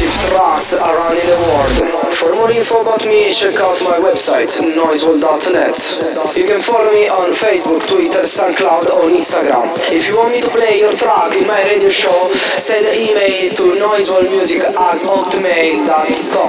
exclusive tracks around in the world. For more info about me, check out my website, noisewall.net. You can follow me on Facebook, Twitter, SoundCloud, on Instagram. If you want me to play your track in my radio show, send an email to noisewallmusic at hotmail.com.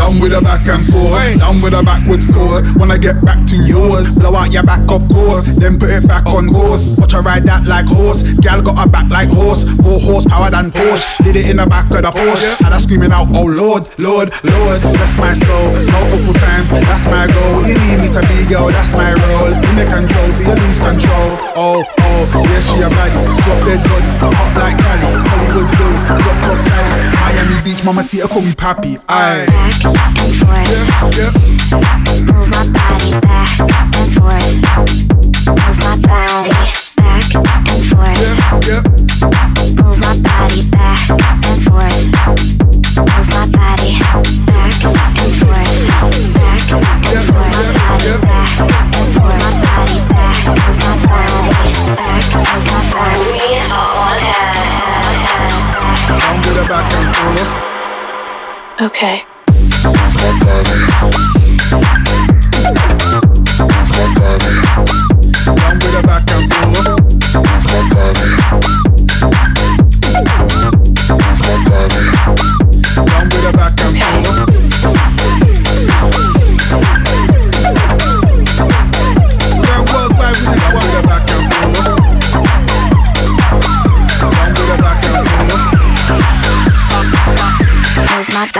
Down with a back and forth, down with a backwards tour. When I get back to yours, blow out your back, of course. Then put it back on course. Watch her ride that like horse. Gal got a back like horse, more horsepower than Porsche. Did it in the back of the Porsche. Had her screaming out, oh Lord, Lord, Lord. Bless my soul, multiple times. That's my goal. You need me to be girl, that's my role. You make control till you lose control. Oh, oh, yeah, she a baddie. Drop dead body, hot like Cali. Hollywood Hills, drop top Cali. Miami Beach, mama see her call me papi. Aye. Back and forth. Yeah, yeah. Move my body back and forth. Move my body back and forth. Yeah, yeah. Move my body back forth.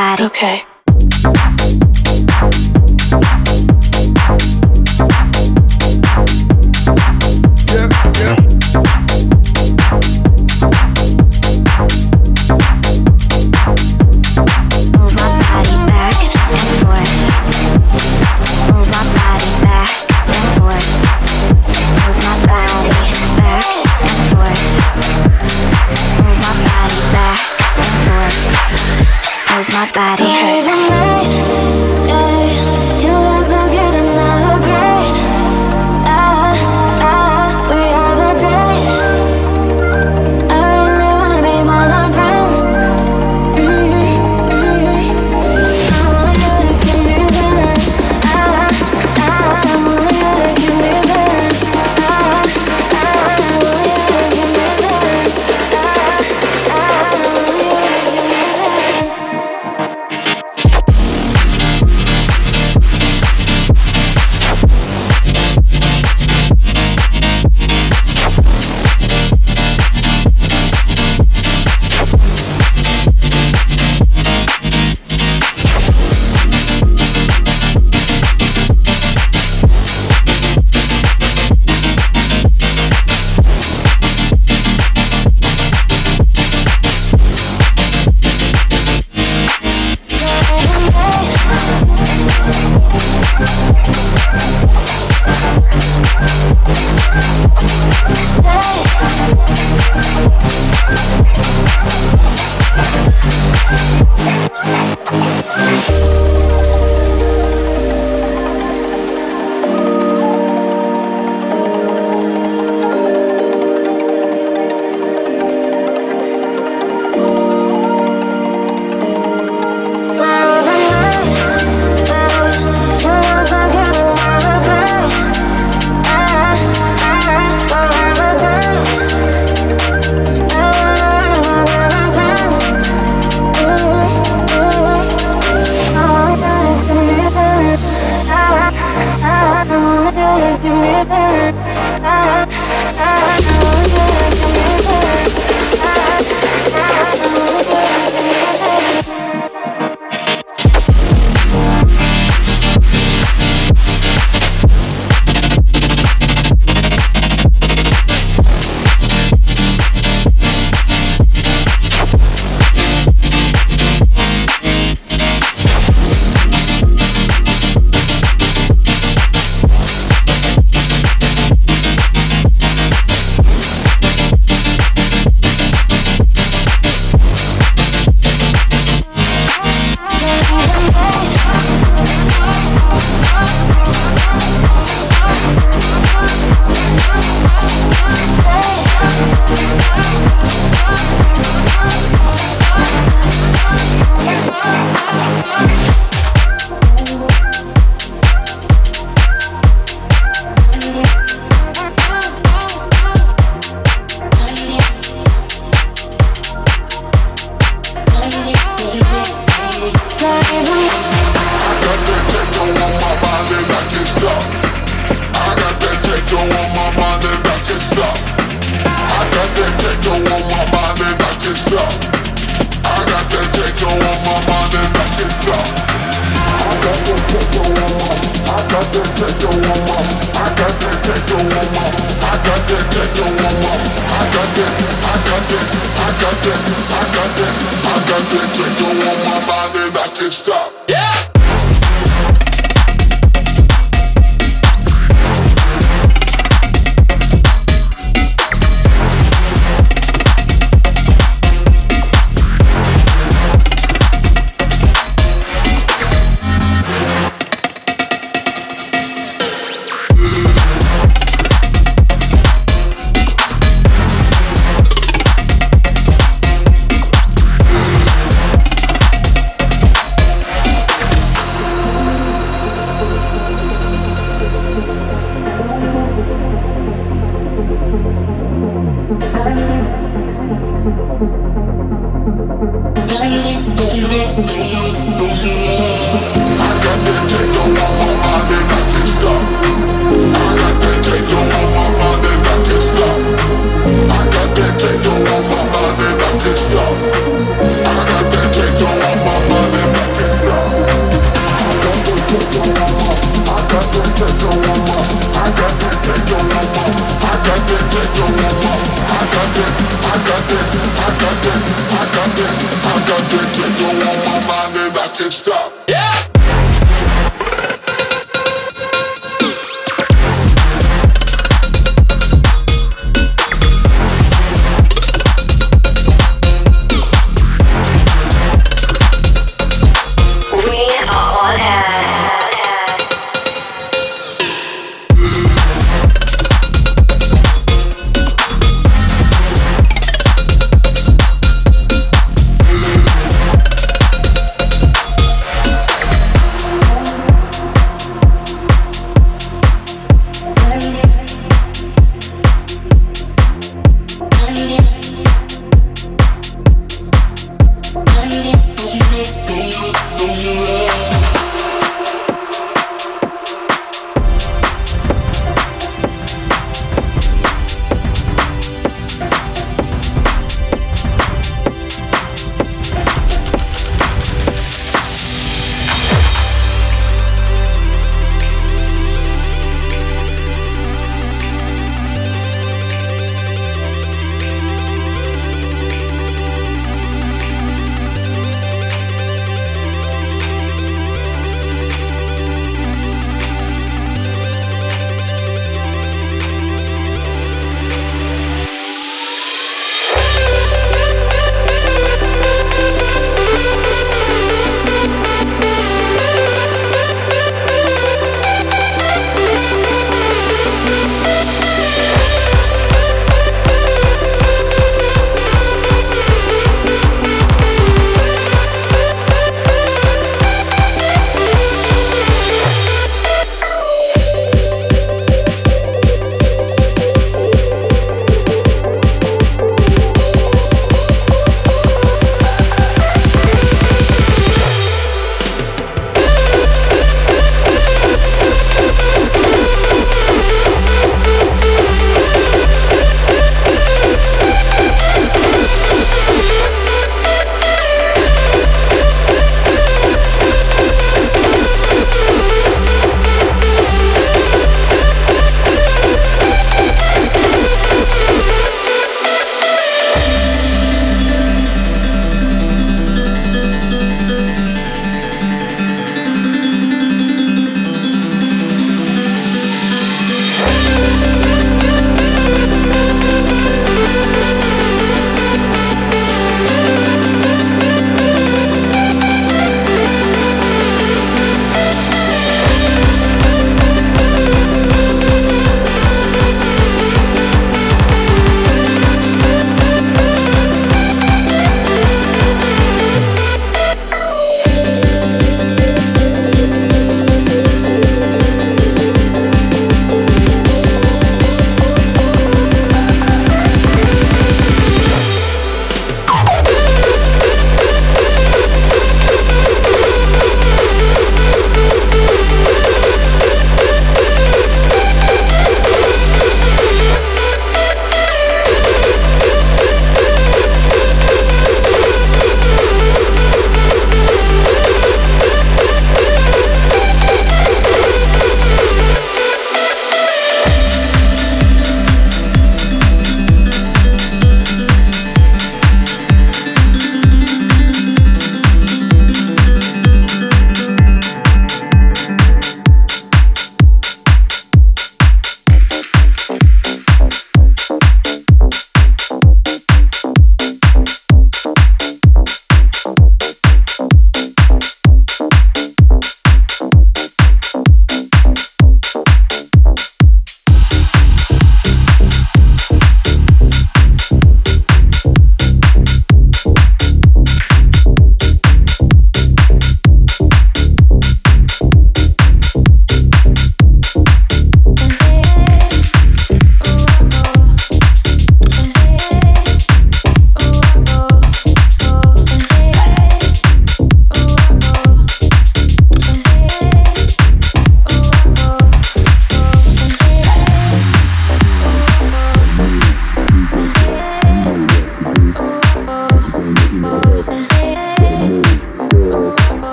Okay. Okay.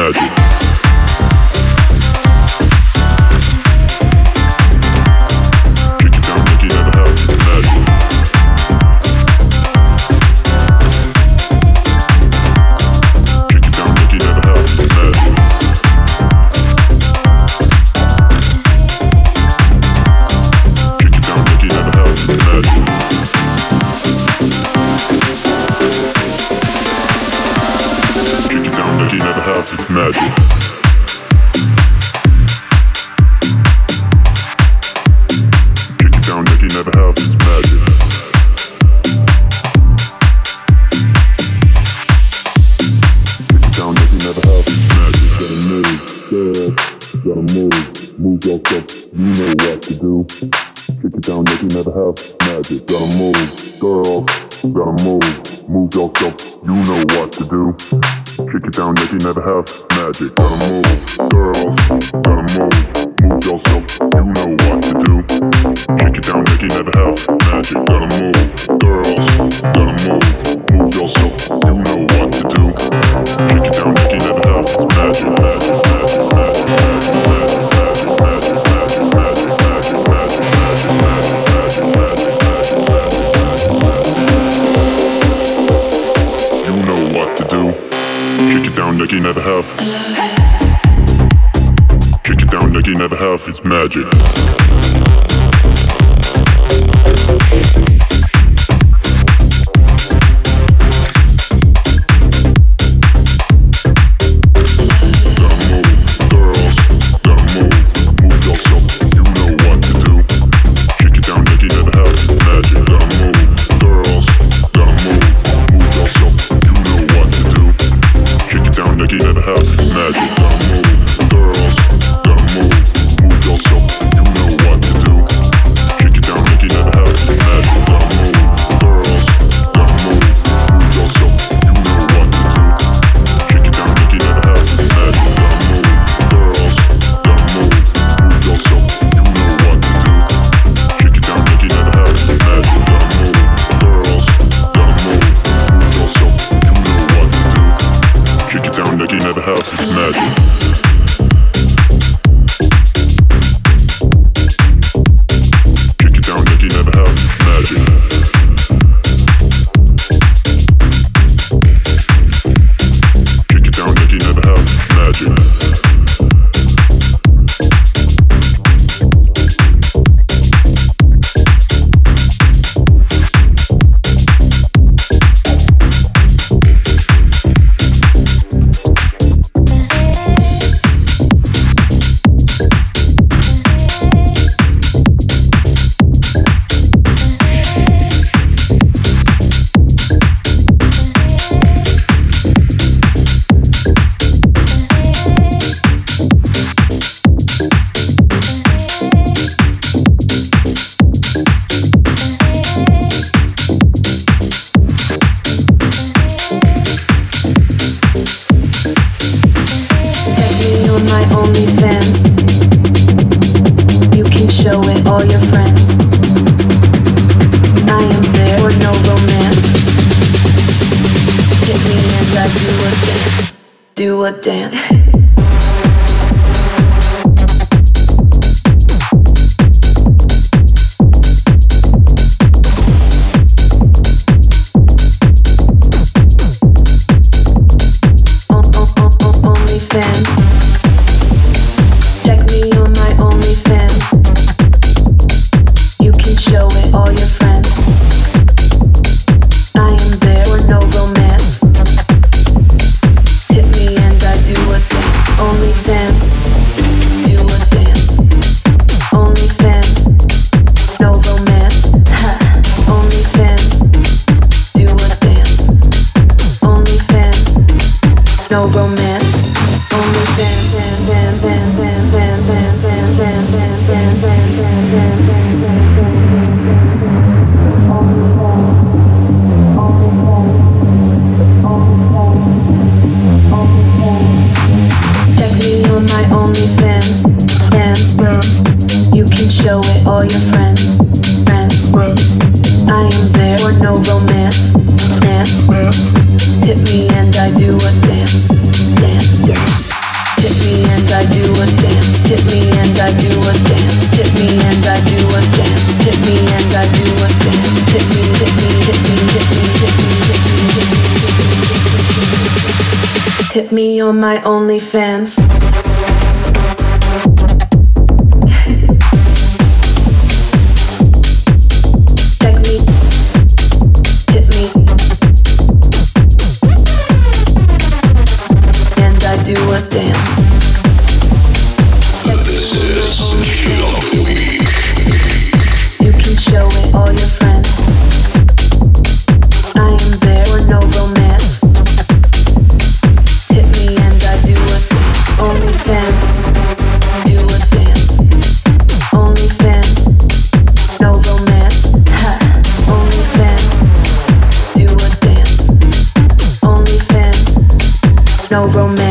magic. We it down, make never have magic. Gotta move, girl. Gotta move, move yourself. You know what to do. Kick it down, make never have magic. Gotta move, girl. Gotta move, move yourself. You know what to do. Kick it down, make never have magic. Gotta move, girl. Gotta move, move yourself. You know what to do. Kick it down, make never have magic, magic, magic, magic, magic. magic. down like you never have. Kick it down like you never have, it's magic. never have magic. My no romance.